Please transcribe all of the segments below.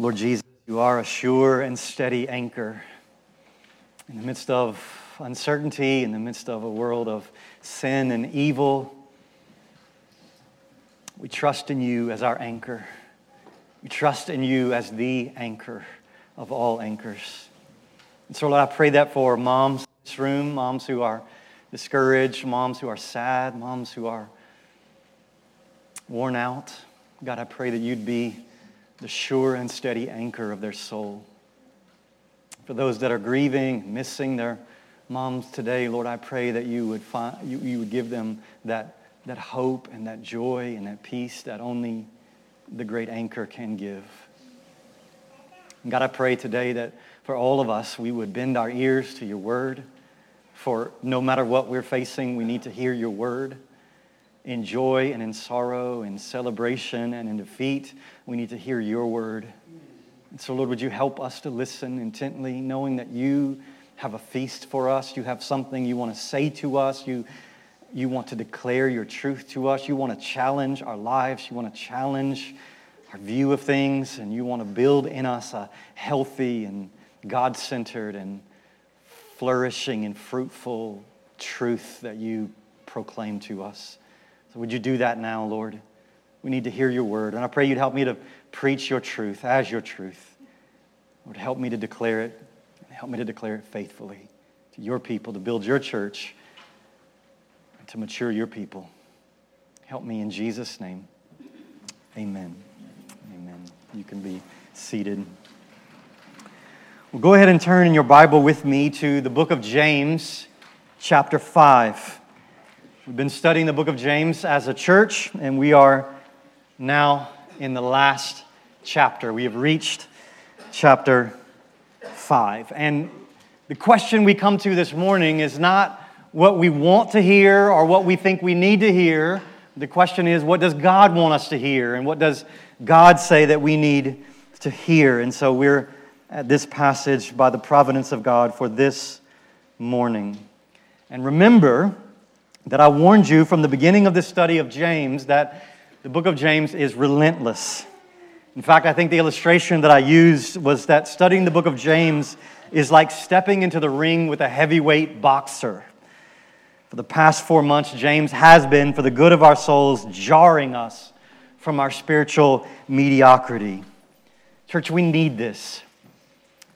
Lord Jesus, you are a sure and steady anchor in the midst of uncertainty, in the midst of a world of sin and evil. We trust in you as our anchor. We trust in you as the anchor of all anchors. And so, Lord, I pray that for moms in this room, moms who are discouraged, moms who are sad, moms who are worn out. God, I pray that you'd be the sure and steady anchor of their soul. For those that are grieving, missing their moms today, Lord, I pray that you would, find, you, you would give them that, that hope and that joy and that peace that only the great anchor can give. And God, I pray today that for all of us, we would bend our ears to your word. For no matter what we're facing, we need to hear your word. In joy and in sorrow, in celebration and in defeat, we need to hear your word. And so, Lord, would you help us to listen intently, knowing that you have a feast for us? You have something you want to say to us. You, you want to declare your truth to us. You want to challenge our lives. You want to challenge our view of things. And you want to build in us a healthy and God centered and flourishing and fruitful truth that you proclaim to us. So, would you do that now, Lord? We need to hear your word. And I pray you'd help me to preach your truth as your truth. Lord, help me to declare it. Help me to declare it faithfully to your people, to build your church, and to mature your people. Help me in Jesus' name. Amen. Amen. You can be seated. Well, go ahead and turn in your Bible with me to the book of James, chapter 5. We've been studying the book of James as a church, and we are now in the last chapter. We have reached chapter 5. And the question we come to this morning is not what we want to hear or what we think we need to hear. The question is, what does God want us to hear? And what does God say that we need to hear? And so we're at this passage by the providence of God for this morning. And remember that I warned you from the beginning of this study of James that the book of James is relentless. In fact, I think the illustration that I used was that studying the book of James is like stepping into the ring with a heavyweight boxer. For the past four months, James has been, for the good of our souls, jarring us from our spiritual mediocrity. Church, we need this.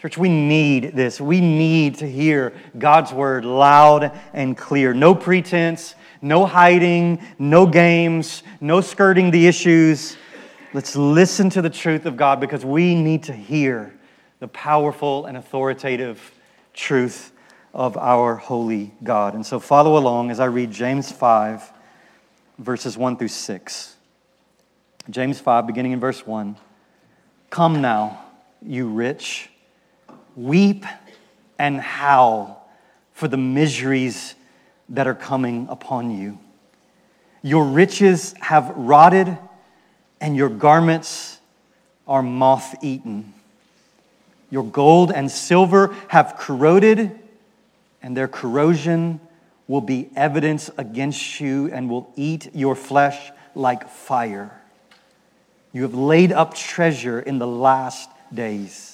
Church, we need this. We need to hear God's word loud and clear. No pretense, no hiding, no games, no skirting the issues. Let's listen to the truth of God because we need to hear the powerful and authoritative truth of our holy God. And so follow along as I read James 5, verses 1 through 6. James 5, beginning in verse 1. Come now, you rich, weep and howl for the miseries that are coming upon you. Your riches have rotted, and your garments are moth eaten. Your gold and silver have corroded, and their corrosion will be evidence against you and will eat your flesh like fire. You have laid up treasure in the last days.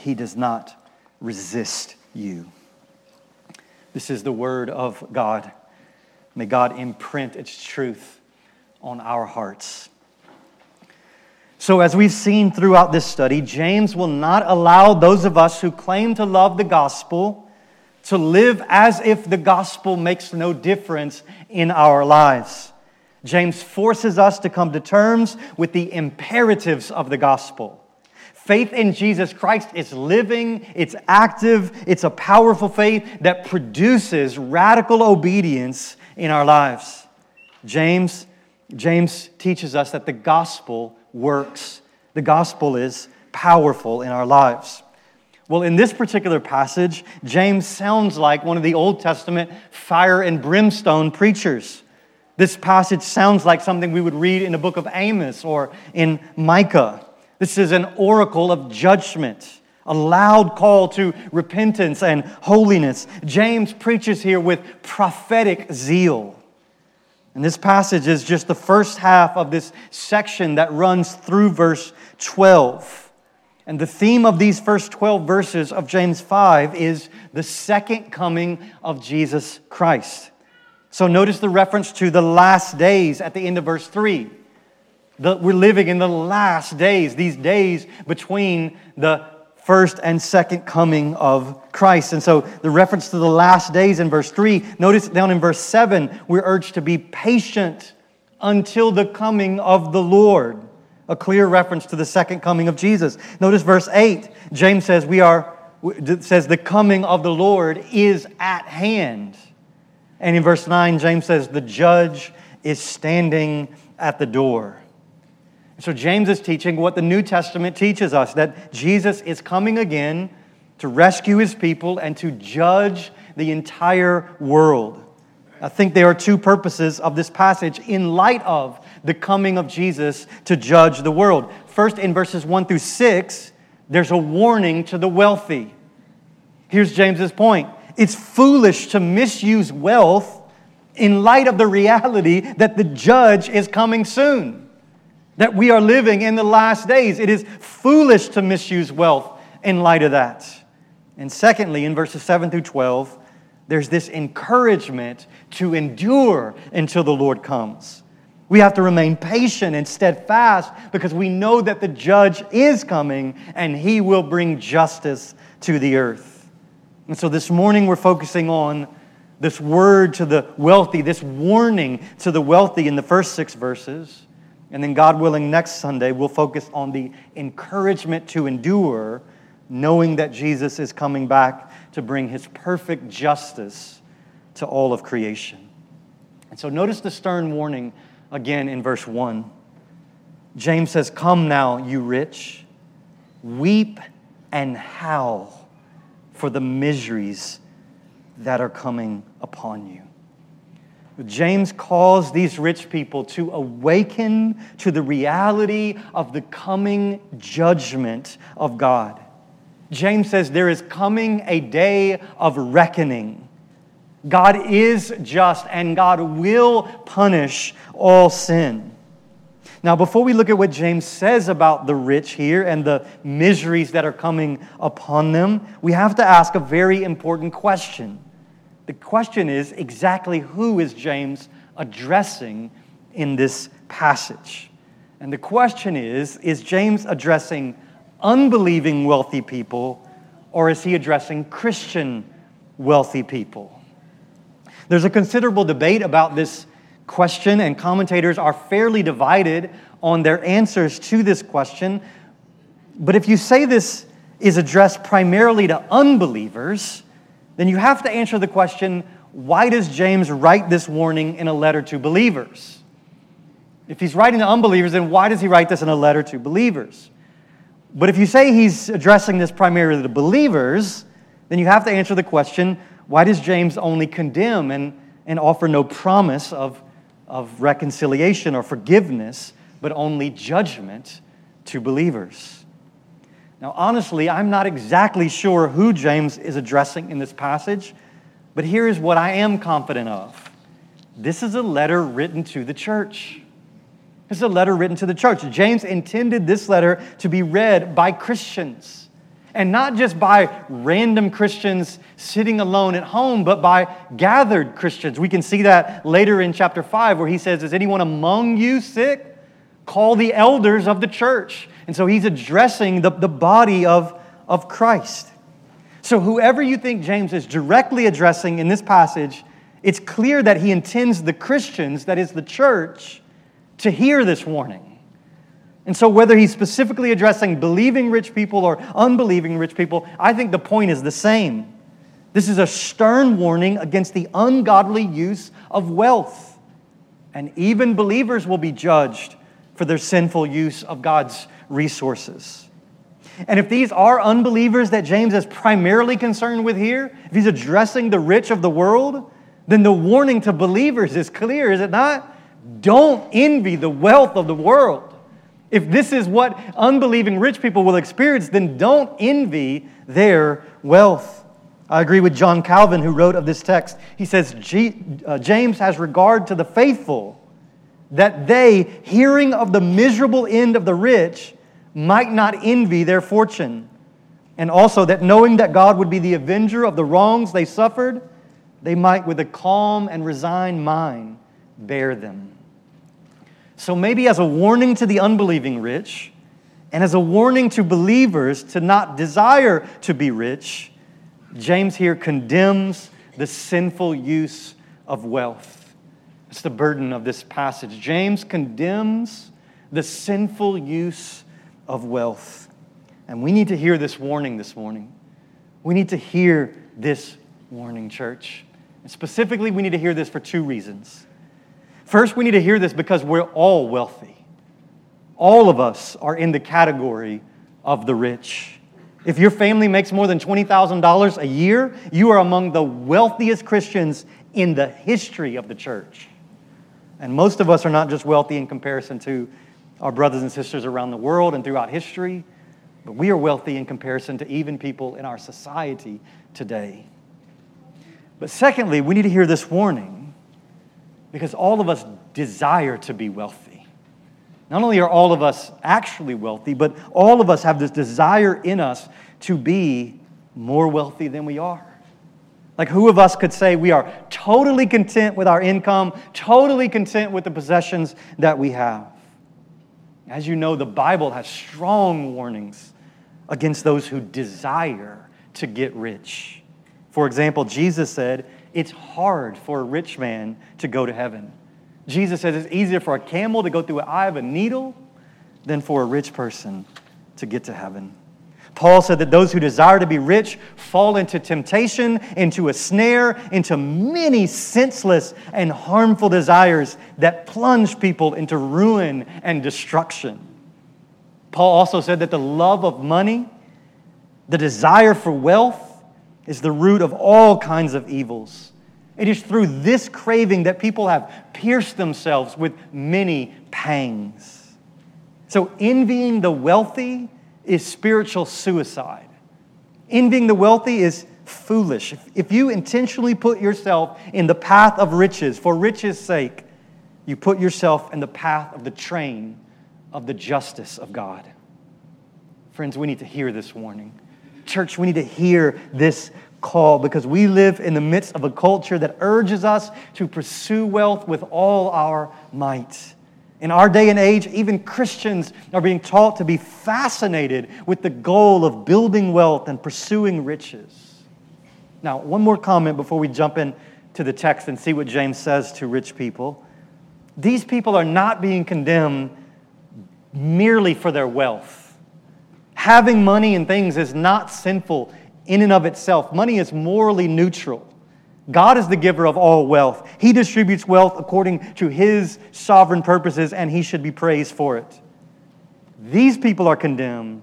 He does not resist you. This is the word of God. May God imprint its truth on our hearts. So, as we've seen throughout this study, James will not allow those of us who claim to love the gospel to live as if the gospel makes no difference in our lives. James forces us to come to terms with the imperatives of the gospel. Faith in Jesus Christ is living, it's active, it's a powerful faith that produces radical obedience in our lives. James, James teaches us that the gospel works The gospel is powerful in our lives. Well, in this particular passage, James sounds like one of the Old Testament fire and brimstone preachers. This passage sounds like something we would read in the book of Amos or in Micah. This is an oracle of judgment, a loud call to repentance and holiness. James preaches here with prophetic zeal. And this passage is just the first half of this section that runs through verse 12. And the theme of these first 12 verses of James 5 is the second coming of Jesus Christ. So notice the reference to the last days at the end of verse 3. The, we're living in the last days, these days between the first and second coming of Christ. And so the reference to the last days in verse 3, notice down in verse 7, we're urged to be patient until the coming of the Lord a clear reference to the second coming of Jesus. Notice verse 8. James says we are says the coming of the Lord is at hand. And in verse 9 James says the judge is standing at the door. So James is teaching what the New Testament teaches us that Jesus is coming again to rescue his people and to judge the entire world. I think there are two purposes of this passage in light of the coming of Jesus to judge the world. First, in verses 1 through 6, there's a warning to the wealthy. Here's James's point it's foolish to misuse wealth in light of the reality that the judge is coming soon, that we are living in the last days. It is foolish to misuse wealth in light of that. And secondly, in verses 7 through 12, there's this encouragement to endure until the Lord comes. We have to remain patient and steadfast because we know that the judge is coming and he will bring justice to the earth. And so this morning we're focusing on this word to the wealthy, this warning to the wealthy in the first six verses. And then, God willing, next Sunday we'll focus on the encouragement to endure, knowing that Jesus is coming back to bring his perfect justice to all of creation. And so notice the stern warning again in verse 1. James says, Come now, you rich, weep and howl for the miseries that are coming upon you. James calls these rich people to awaken to the reality of the coming judgment of God. James says there is coming a day of reckoning. God is just and God will punish all sin. Now, before we look at what James says about the rich here and the miseries that are coming upon them, we have to ask a very important question. The question is exactly who is James addressing in this passage? And the question is is James addressing unbelieving wealthy people, or is he addressing Christian wealthy people? There's a considerable debate about this question, and commentators are fairly divided on their answers to this question. But if you say this is addressed primarily to unbelievers, then you have to answer the question why does James write this warning in a letter to believers? If he's writing to unbelievers, then why does he write this in a letter to believers? But if you say he's addressing this primarily to believers, then you have to answer the question why does James only condemn and, and offer no promise of, of reconciliation or forgiveness, but only judgment to believers? Now, honestly, I'm not exactly sure who James is addressing in this passage, but here is what I am confident of this is a letter written to the church. This is a letter written to the church. James intended this letter to be read by Christians. And not just by random Christians sitting alone at home, but by gathered Christians. We can see that later in chapter 5, where he says, Is anyone among you sick? Call the elders of the church. And so he's addressing the, the body of, of Christ. So, whoever you think James is directly addressing in this passage, it's clear that he intends the Christians, that is the church, to hear this warning. And so, whether he's specifically addressing believing rich people or unbelieving rich people, I think the point is the same. This is a stern warning against the ungodly use of wealth. And even believers will be judged for their sinful use of God's resources. And if these are unbelievers that James is primarily concerned with here, if he's addressing the rich of the world, then the warning to believers is clear, is it not? Don't envy the wealth of the world. If this is what unbelieving rich people will experience, then don't envy their wealth. I agree with John Calvin, who wrote of this text. He says, uh, James has regard to the faithful, that they, hearing of the miserable end of the rich, might not envy their fortune. And also that knowing that God would be the avenger of the wrongs they suffered, they might, with a calm and resigned mind, bear them. So, maybe as a warning to the unbelieving rich, and as a warning to believers to not desire to be rich, James here condemns the sinful use of wealth. It's the burden of this passage. James condemns the sinful use of wealth. And we need to hear this warning this morning. We need to hear this warning, church. And specifically, we need to hear this for two reasons. First, we need to hear this because we're all wealthy. All of us are in the category of the rich. If your family makes more than $20,000 a year, you are among the wealthiest Christians in the history of the church. And most of us are not just wealthy in comparison to our brothers and sisters around the world and throughout history, but we are wealthy in comparison to even people in our society today. But secondly, we need to hear this warning because all of us desire to be wealthy. Not only are all of us actually wealthy, but all of us have this desire in us to be more wealthy than we are. Like, who of us could say we are totally content with our income, totally content with the possessions that we have? As you know, the Bible has strong warnings against those who desire to get rich. For example, Jesus said, It's hard for a rich man to go to heaven. Jesus says it's easier for a camel to go through an eye of a needle than for a rich person to get to heaven. Paul said that those who desire to be rich fall into temptation, into a snare, into many senseless and harmful desires that plunge people into ruin and destruction. Paul also said that the love of money, the desire for wealth, is the root of all kinds of evils. It is through this craving that people have pierced themselves with many pangs. So, envying the wealthy is spiritual suicide. Envying the wealthy is foolish. If you intentionally put yourself in the path of riches for riches' sake, you put yourself in the path of the train of the justice of God. Friends, we need to hear this warning. Church, we need to hear this call because we live in the midst of a culture that urges us to pursue wealth with all our might. In our day and age, even Christians are being taught to be fascinated with the goal of building wealth and pursuing riches. Now, one more comment before we jump into the text and see what James says to rich people. These people are not being condemned merely for their wealth. Having money and things is not sinful in and of itself, money is morally neutral. God is the giver of all wealth. He distributes wealth according to His sovereign purposes, and He should be praised for it. These people are condemned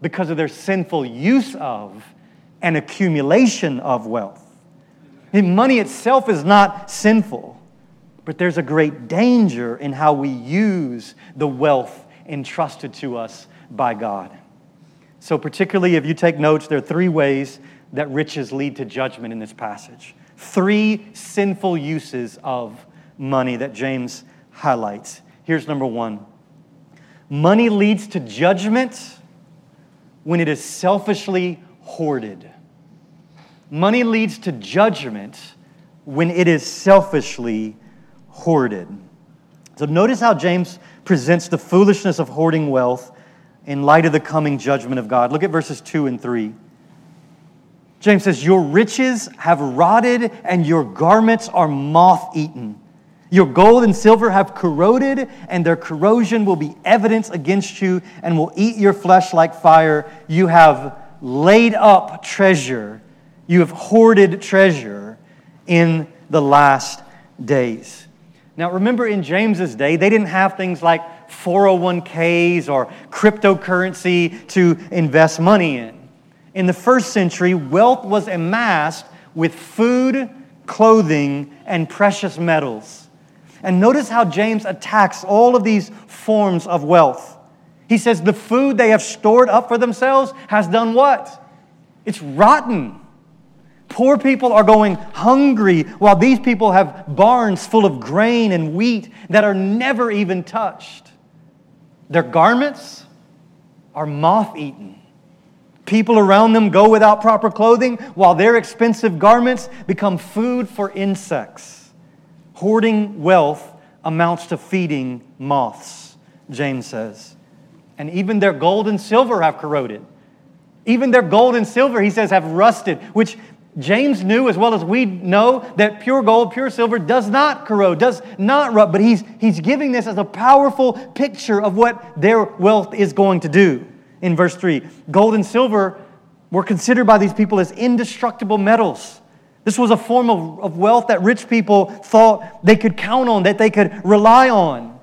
because of their sinful use of and accumulation of wealth. money itself is not sinful, but there's a great danger in how we use the wealth entrusted to us by God. So, particularly if you take notes, there are three ways that riches lead to judgment in this passage three sinful uses of money that James highlights. Here's number one money leads to judgment when it is selfishly hoarded. Money leads to judgment when it is selfishly hoarded. So notice how James presents the foolishness of hoarding wealth in light of the coming judgment of God. Look at verses 2 and 3. James says, Your riches have rotted, and your garments are moth eaten. Your gold and silver have corroded, and their corrosion will be evidence against you and will eat your flesh like fire. You have laid up treasure, you have hoarded treasure in the last days. Now, remember in James's day, they didn't have things like 401ks or cryptocurrency to invest money in. In the first century, wealth was amassed with food, clothing, and precious metals. And notice how James attacks all of these forms of wealth. He says the food they have stored up for themselves has done what? It's rotten. Poor people are going hungry while these people have barns full of grain and wheat that are never even touched. Their garments are moth eaten. People around them go without proper clothing while their expensive garments become food for insects. Hoarding wealth amounts to feeding moths, James says. And even their gold and silver have corroded. Even their gold and silver, he says, have rusted, which James knew as well as we know that pure gold, pure silver does not corrode, does not rust, but he's, he's giving this as a powerful picture of what their wealth is going to do. In verse 3, gold and silver were considered by these people as indestructible metals. This was a form of, of wealth that rich people thought they could count on, that they could rely on.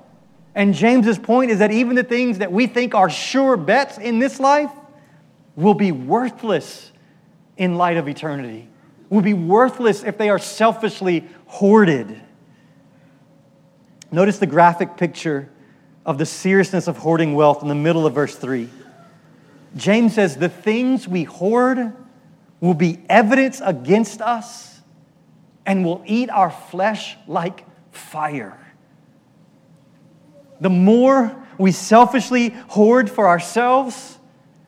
And James's point is that even the things that we think are sure bets in this life will be worthless in light of eternity, will be worthless if they are selfishly hoarded. Notice the graphic picture of the seriousness of hoarding wealth in the middle of verse 3. James says, The things we hoard will be evidence against us and will eat our flesh like fire. The more we selfishly hoard for ourselves,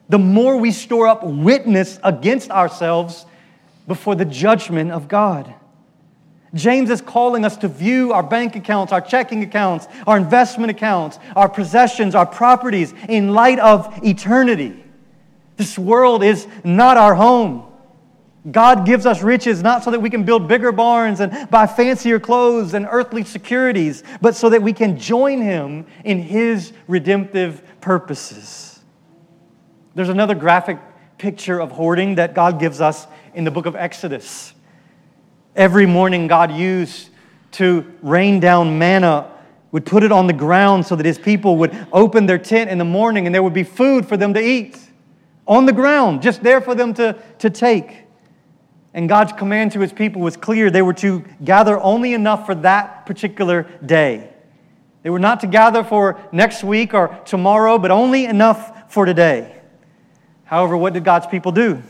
the more we store up witness against ourselves before the judgment of God. James is calling us to view our bank accounts, our checking accounts, our investment accounts, our possessions, our properties in light of eternity. This world is not our home. God gives us riches not so that we can build bigger barns and buy fancier clothes and earthly securities, but so that we can join Him in His redemptive purposes. There's another graphic picture of hoarding that God gives us in the book of Exodus. Every morning, God used to rain down manna, would put it on the ground so that his people would open their tent in the morning and there would be food for them to eat on the ground, just there for them to, to take. And God's command to his people was clear. They were to gather only enough for that particular day. They were not to gather for next week or tomorrow, but only enough for today. However, what did God's people do?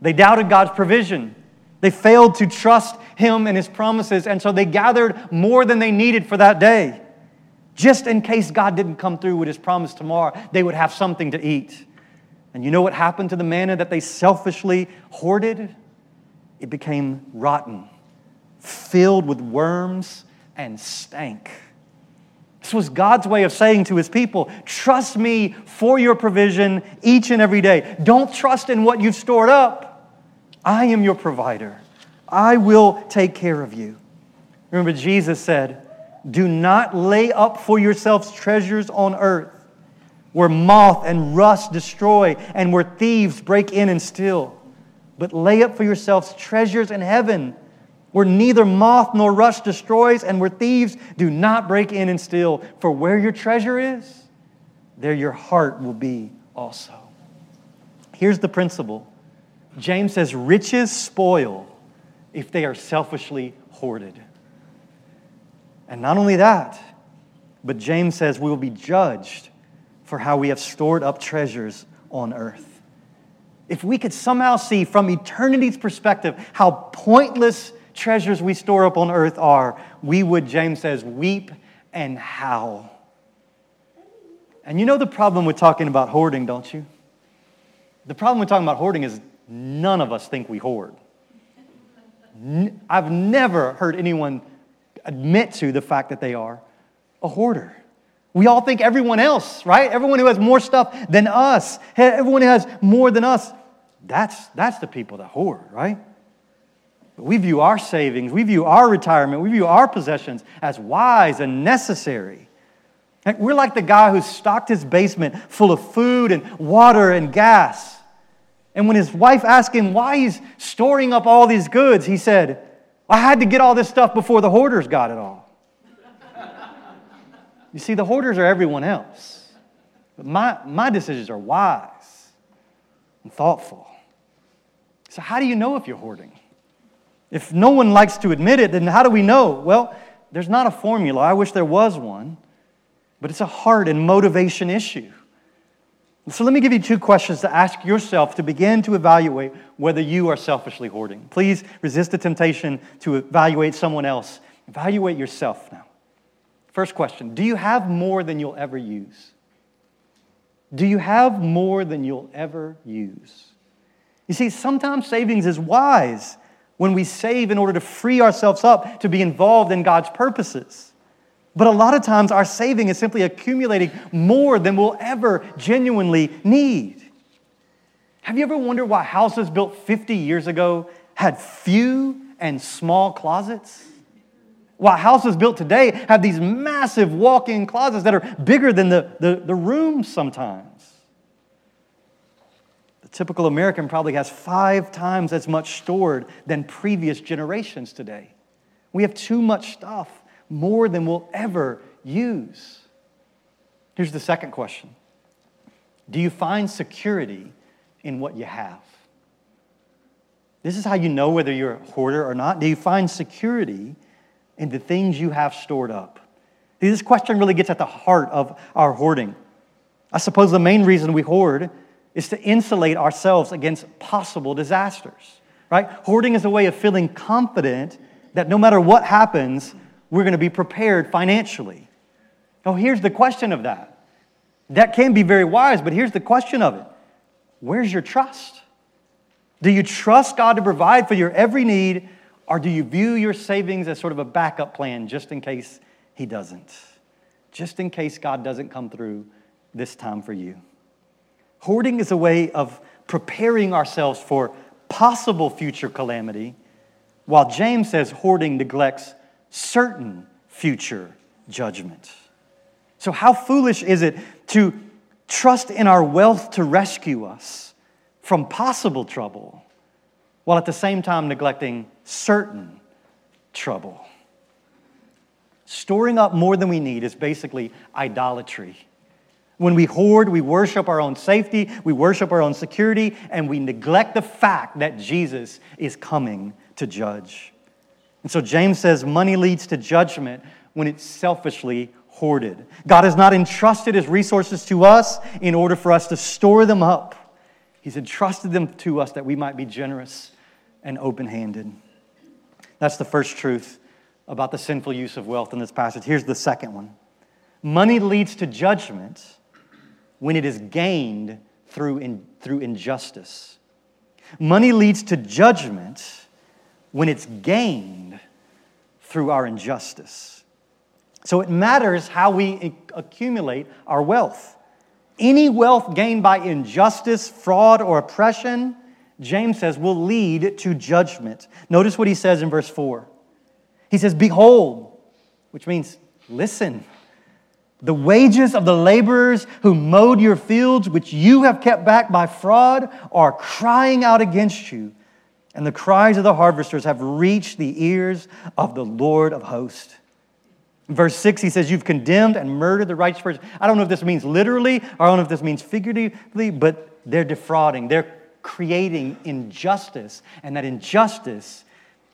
They doubted God's provision. They failed to trust Him and His promises, and so they gathered more than they needed for that day. Just in case God didn't come through with His promise tomorrow, they would have something to eat. And you know what happened to the manna that they selfishly hoarded? It became rotten, filled with worms and stank. This was God's way of saying to his people, Trust me for your provision each and every day. Don't trust in what you've stored up. I am your provider. I will take care of you. Remember, Jesus said, Do not lay up for yourselves treasures on earth where moth and rust destroy and where thieves break in and steal, but lay up for yourselves treasures in heaven where neither moth nor rust destroys, and where thieves do not break in and steal. For where your treasure is, there your heart will be also. Here's the principle James says, riches spoil if they are selfishly hoarded. And not only that, but James says we will be judged for how we have stored up treasures on earth. If we could somehow see from eternity's perspective how pointless treasures we store up on earth are, we would, James says, weep and howl. And you know the problem with talking about hoarding, don't you? The problem with talking about hoarding is none of us think we hoard. I've never heard anyone admit to the fact that they are a hoarder. We all think everyone else, right? Everyone who has more stuff than us, everyone who has more than us, that's, that's the people that hoard, right? But we view our savings, we view our retirement, we view our possessions as wise and necessary. We're like the guy who stocked his basement full of food and water and gas. And when his wife asked him why he's storing up all these goods, he said, I had to get all this stuff before the hoarders got it all. You see, the hoarders are everyone else. But my, my decisions are wise and thoughtful. So, how do you know if you're hoarding? If no one likes to admit it, then how do we know? Well, there's not a formula. I wish there was one, but it's a heart and motivation issue. So let me give you two questions to ask yourself to begin to evaluate whether you are selfishly hoarding. Please resist the temptation to evaluate someone else. Evaluate yourself now. First question Do you have more than you'll ever use? Do you have more than you'll ever use? You see, sometimes savings is wise when we save in order to free ourselves up to be involved in God's purposes. But a lot of times, our saving is simply accumulating more than we'll ever genuinely need. Have you ever wondered why houses built 50 years ago had few and small closets? Why houses built today have these massive walk in closets that are bigger than the, the, the rooms sometimes? The typical American probably has five times as much stored than previous generations today. We have too much stuff, more than we'll ever use. Here's the second question Do you find security in what you have? This is how you know whether you're a hoarder or not. Do you find security in the things you have stored up? See, This question really gets at the heart of our hoarding. I suppose the main reason we hoard is to insulate ourselves against possible disasters, right? Hoarding is a way of feeling confident that no matter what happens, we're going to be prepared financially. Now, here's the question of that. That can be very wise, but here's the question of it Where's your trust? Do you trust God to provide for your every need, or do you view your savings as sort of a backup plan just in case He doesn't? Just in case God doesn't come through this time for you. Hoarding is a way of preparing ourselves for possible future calamity, while James says hoarding neglects certain future judgment. So, how foolish is it to trust in our wealth to rescue us from possible trouble, while at the same time neglecting certain trouble? Storing up more than we need is basically idolatry. When we hoard, we worship our own safety, we worship our own security, and we neglect the fact that Jesus is coming to judge. And so James says money leads to judgment when it's selfishly hoarded. God has not entrusted his resources to us in order for us to store them up. He's entrusted them to us that we might be generous and open handed. That's the first truth about the sinful use of wealth in this passage. Here's the second one money leads to judgment when it is gained through, in, through injustice. Money leads to judgment when it's gained through our injustice. So it matters how we accumulate our wealth. Any wealth gained by injustice, fraud, or oppression, James says, will lead to judgment. Notice what he says in verse 4. He says, Behold, which means listen. The wages of the laborers who mowed your fields, which you have kept back by fraud, are crying out against you. And the cries of the harvesters have reached the ears of the Lord of hosts. verse 6, he says, You've condemned and murdered the righteous person. I don't know if this means literally, or I don't know if this means figuratively, but they're defrauding. They're creating injustice, and that injustice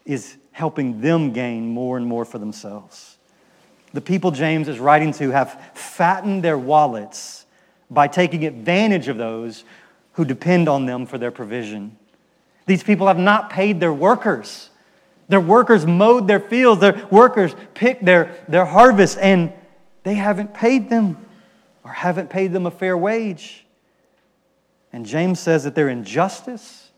is helping them gain more and more for themselves. The people James is writing to have fattened their wallets by taking advantage of those who depend on them for their provision. These people have not paid their workers. Their workers mowed their fields, their workers picked their, their harvest, and they haven't paid them or haven't paid them a fair wage. And James says that their injustice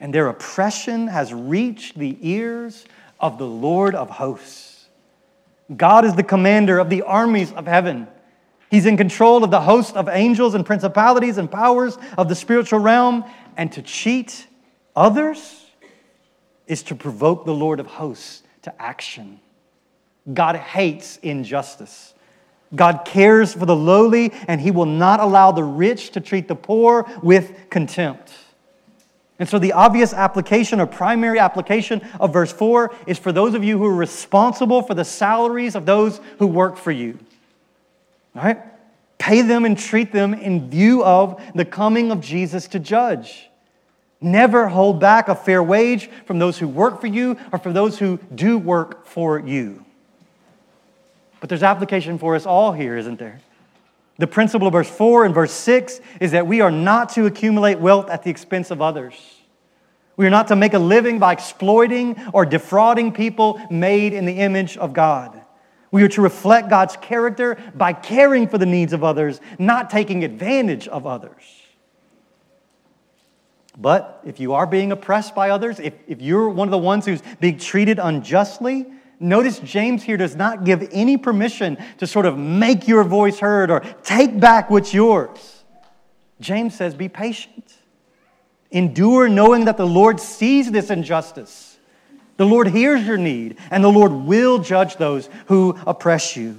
and their oppression has reached the ears of the Lord of hosts. God is the commander of the armies of heaven. He's in control of the host of angels and principalities and powers of the spiritual realm. And to cheat others is to provoke the Lord of hosts to action. God hates injustice. God cares for the lowly, and He will not allow the rich to treat the poor with contempt. And so, the obvious application or primary application of verse 4 is for those of you who are responsible for the salaries of those who work for you. All right? Pay them and treat them in view of the coming of Jesus to judge. Never hold back a fair wage from those who work for you or for those who do work for you. But there's application for us all here, isn't there? The principle of verse 4 and verse 6 is that we are not to accumulate wealth at the expense of others. We are not to make a living by exploiting or defrauding people made in the image of God. We are to reflect God's character by caring for the needs of others, not taking advantage of others. But if you are being oppressed by others, if, if you're one of the ones who's being treated unjustly, notice James here does not give any permission to sort of make your voice heard or take back what's yours. James says, be patient. Endure knowing that the Lord sees this injustice. The Lord hears your need, and the Lord will judge those who oppress you.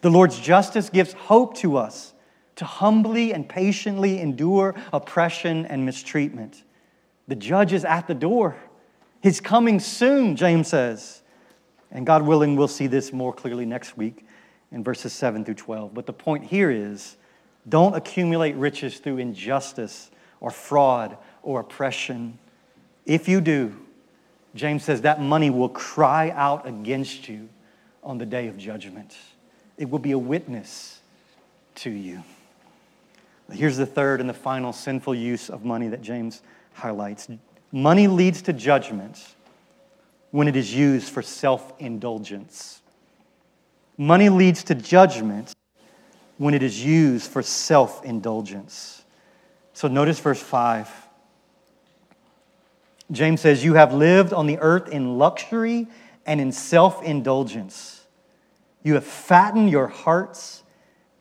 The Lord's justice gives hope to us to humbly and patiently endure oppression and mistreatment. The judge is at the door. He's coming soon, James says. And God willing, we'll see this more clearly next week in verses 7 through 12. But the point here is don't accumulate riches through injustice or fraud or oppression. If you do, James says that money will cry out against you on the day of judgment. It will be a witness to you. Here's the third and the final sinful use of money that James highlights money leads to judgment when it is used for self indulgence. Money leads to judgment when it is used for self indulgence. So notice verse 5. James says, You have lived on the earth in luxury and in self indulgence. You have fattened your hearts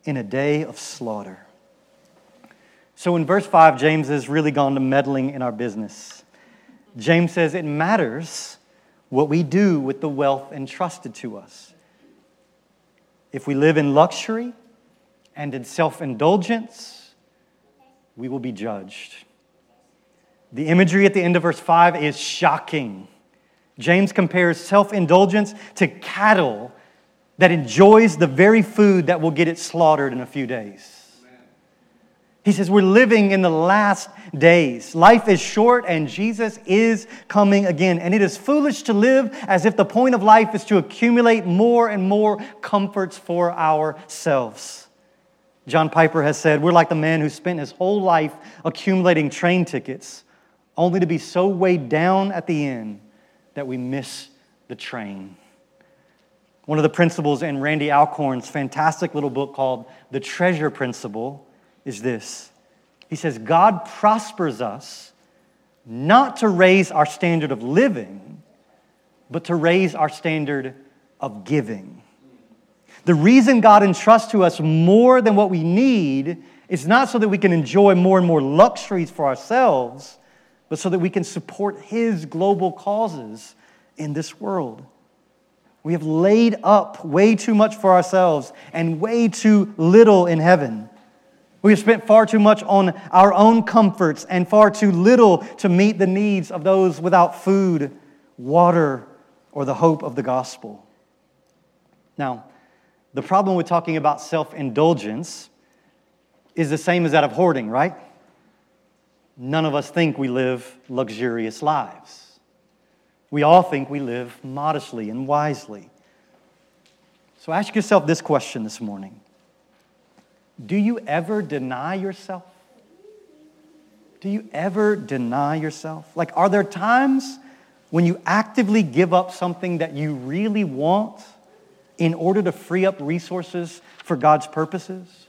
in a day of slaughter. So in verse 5, James has really gone to meddling in our business. James says it matters what we do with the wealth entrusted to us. If we live in luxury and in self indulgence, we will be judged. The imagery at the end of verse 5 is shocking. James compares self indulgence to cattle that enjoys the very food that will get it slaughtered in a few days. He says, We're living in the last days. Life is short and Jesus is coming again. And it is foolish to live as if the point of life is to accumulate more and more comforts for ourselves. John Piper has said, We're like the man who spent his whole life accumulating train tickets, only to be so weighed down at the end that we miss the train. One of the principles in Randy Alcorn's fantastic little book called The Treasure Principle is this He says, God prospers us not to raise our standard of living, but to raise our standard of giving. The reason God entrusts to us more than what we need is not so that we can enjoy more and more luxuries for ourselves, but so that we can support His global causes in this world. We have laid up way too much for ourselves and way too little in heaven. We have spent far too much on our own comforts and far too little to meet the needs of those without food, water, or the hope of the gospel. Now, the problem with talking about self indulgence is the same as that of hoarding, right? None of us think we live luxurious lives. We all think we live modestly and wisely. So ask yourself this question this morning do you ever deny yourself? Do you ever deny yourself? Like, are there times when you actively give up something that you really want in order to free up resources for God's purposes?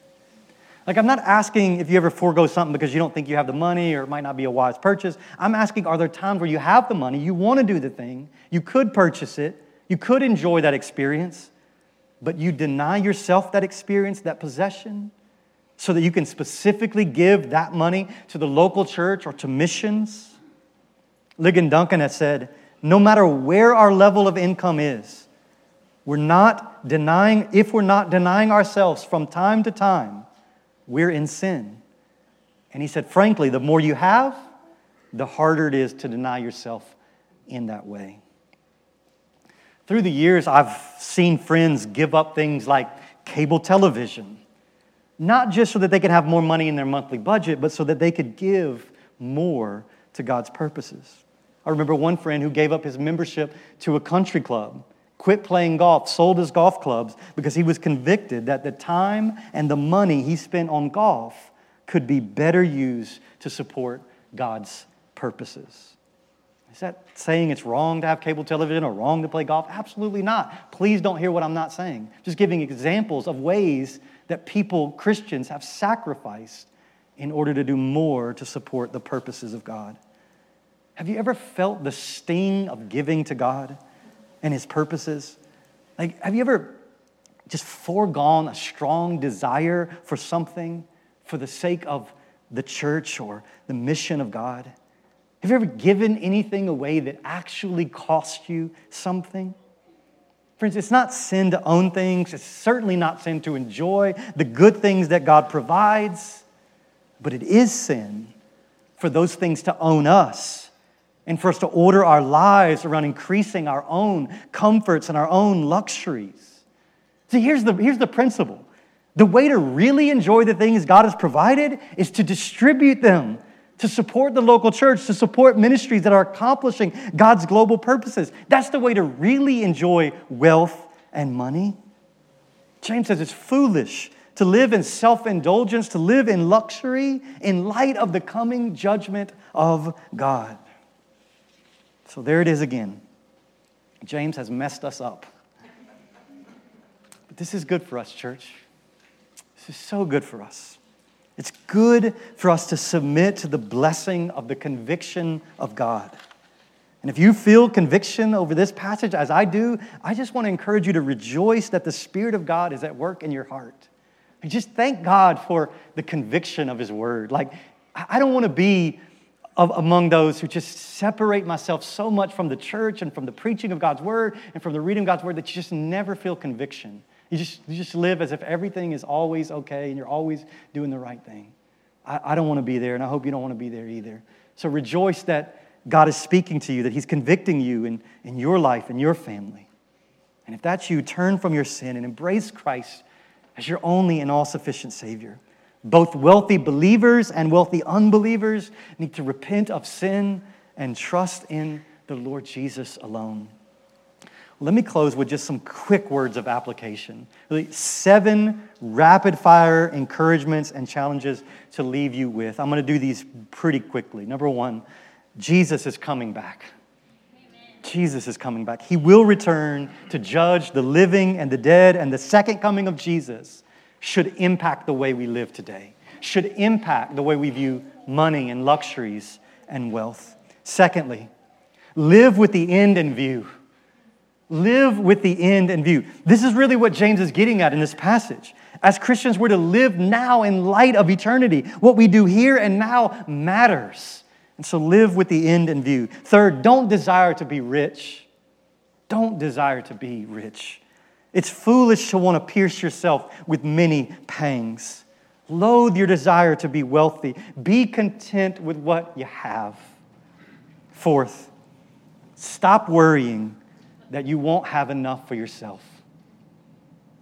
Like, I'm not asking if you ever forego something because you don't think you have the money or it might not be a wise purchase. I'm asking, are there times where you have the money, you want to do the thing, you could purchase it, you could enjoy that experience, but you deny yourself that experience, that possession? so that you can specifically give that money to the local church or to missions? Ligon Duncan has said, no matter where our level of income is, we're not denying, if we're not denying ourselves from time to time, we're in sin. And he said, frankly, the more you have, the harder it is to deny yourself in that way. Through the years, I've seen friends give up things like cable television, not just so that they could have more money in their monthly budget, but so that they could give more to God's purposes. I remember one friend who gave up his membership to a country club, quit playing golf, sold his golf clubs because he was convicted that the time and the money he spent on golf could be better used to support God's purposes. Is that saying it's wrong to have cable television or wrong to play golf? Absolutely not. Please don't hear what I'm not saying. Just giving examples of ways that people, Christians, have sacrificed in order to do more to support the purposes of God. Have you ever felt the sting of giving to God and His purposes? Like, have you ever just foregone a strong desire for something for the sake of the church or the mission of God? Have you ever given anything away that actually cost you something? Friends, it's not sin to own things. It's certainly not sin to enjoy the good things that God provides. But it is sin for those things to own us and for us to order our lives around increasing our own comforts and our own luxuries. See, here's the, here's the principle the way to really enjoy the things God has provided is to distribute them, to support the local church, to support ministries that are accomplishing God's global purposes. That's the way to really enjoy wealth and money. James says it's foolish to live in self indulgence, to live in luxury in light of the coming judgment of God. So there it is again. James has messed us up. But this is good for us, church. This is so good for us. It's good for us to submit to the blessing of the conviction of God. And if you feel conviction over this passage, as I do, I just want to encourage you to rejoice that the Spirit of God is at work in your heart. And just thank God for the conviction of His Word. Like, I don't want to be of, among those who just separate myself so much from the church and from the preaching of God's Word and from the reading of God's Word that you just never feel conviction. You just, you just live as if everything is always okay and you're always doing the right thing. I, I don't want to be there, and I hope you don't want to be there either. So rejoice that God is speaking to you, that He's convicting you in, in your life and your family. And if that's you, turn from your sin and embrace Christ as your only and all sufficient Savior. Both wealthy believers and wealthy unbelievers need to repent of sin and trust in the Lord Jesus alone. Let me close with just some quick words of application. Really, seven rapid fire encouragements and challenges to leave you with. I'm going to do these pretty quickly. Number one, Jesus is coming back. Jesus is coming back. He will return to judge the living and the dead, and the second coming of Jesus should impact the way we live today, should impact the way we view money and luxuries and wealth. Secondly, live with the end in view. Live with the end in view. This is really what James is getting at in this passage. As Christians, we're to live now in light of eternity. What we do here and now matters. And so live with the end in view. Third, don't desire to be rich. Don't desire to be rich. It's foolish to want to pierce yourself with many pangs. Loathe your desire to be wealthy. Be content with what you have. Fourth, stop worrying that you won't have enough for yourself.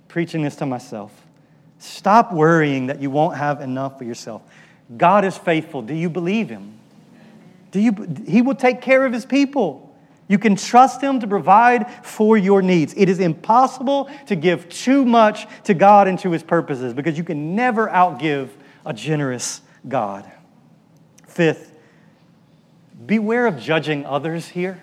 Preaching this to myself. Stop worrying that you won't have enough for yourself. God is faithful. Do you believe Him? Do you, he will take care of his people. You can trust him to provide for your needs. It is impossible to give too much to God and to his purposes because you can never outgive a generous God. Fifth, beware of judging others here.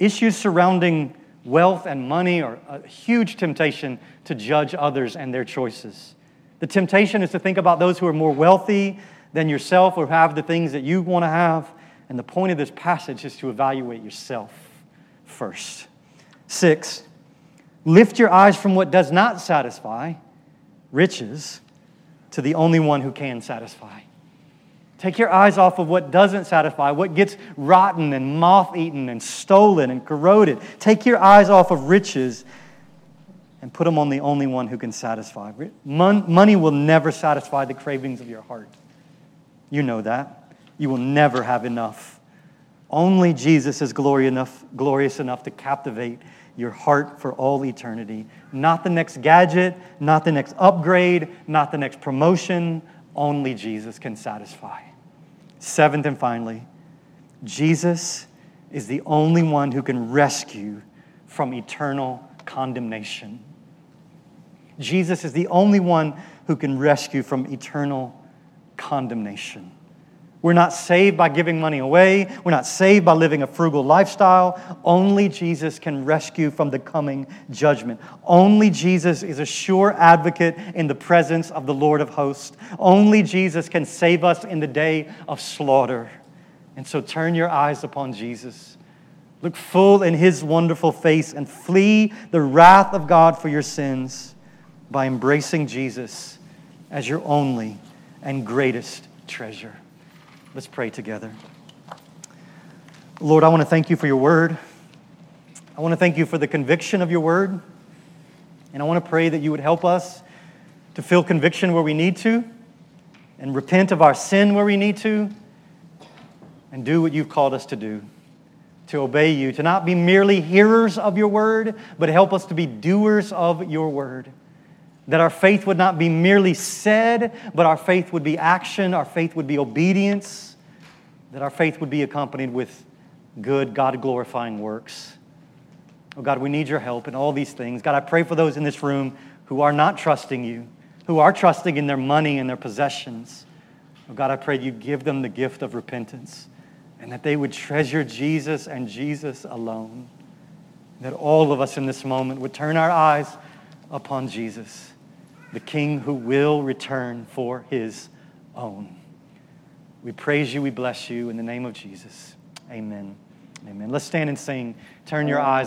Issues surrounding wealth and money are a huge temptation to judge others and their choices. The temptation is to think about those who are more wealthy than yourself or have the things that you want to have. And the point of this passage is to evaluate yourself first. Six, lift your eyes from what does not satisfy, riches, to the only one who can satisfy. Take your eyes off of what doesn't satisfy, what gets rotten and moth eaten and stolen and corroded. Take your eyes off of riches and put them on the only one who can satisfy. Money will never satisfy the cravings of your heart. You know that. You will never have enough. Only Jesus is glorious enough, glorious enough to captivate your heart for all eternity. Not the next gadget, not the next upgrade, not the next promotion. Only Jesus can satisfy. Seventh and finally, Jesus is the only one who can rescue from eternal condemnation. Jesus is the only one who can rescue from eternal condemnation. We're not saved by giving money away. We're not saved by living a frugal lifestyle. Only Jesus can rescue from the coming judgment. Only Jesus is a sure advocate in the presence of the Lord of hosts. Only Jesus can save us in the day of slaughter. And so turn your eyes upon Jesus. Look full in his wonderful face and flee the wrath of God for your sins by embracing Jesus as your only and greatest treasure. Let's pray together. Lord, I want to thank you for your word. I want to thank you for the conviction of your word. And I want to pray that you would help us to feel conviction where we need to and repent of our sin where we need to and do what you've called us to do to obey you, to not be merely hearers of your word, but help us to be doers of your word. That our faith would not be merely said, but our faith would be action, our faith would be obedience, that our faith would be accompanied with good, God glorifying works. Oh God, we need your help in all these things. God, I pray for those in this room who are not trusting you, who are trusting in their money and their possessions. Oh God, I pray you give them the gift of repentance and that they would treasure Jesus and Jesus alone. That all of us in this moment would turn our eyes upon Jesus, the King who will return for his own. We praise you, we bless you in the name of Jesus. Amen. Amen. Let's stand and sing. Turn your eyes.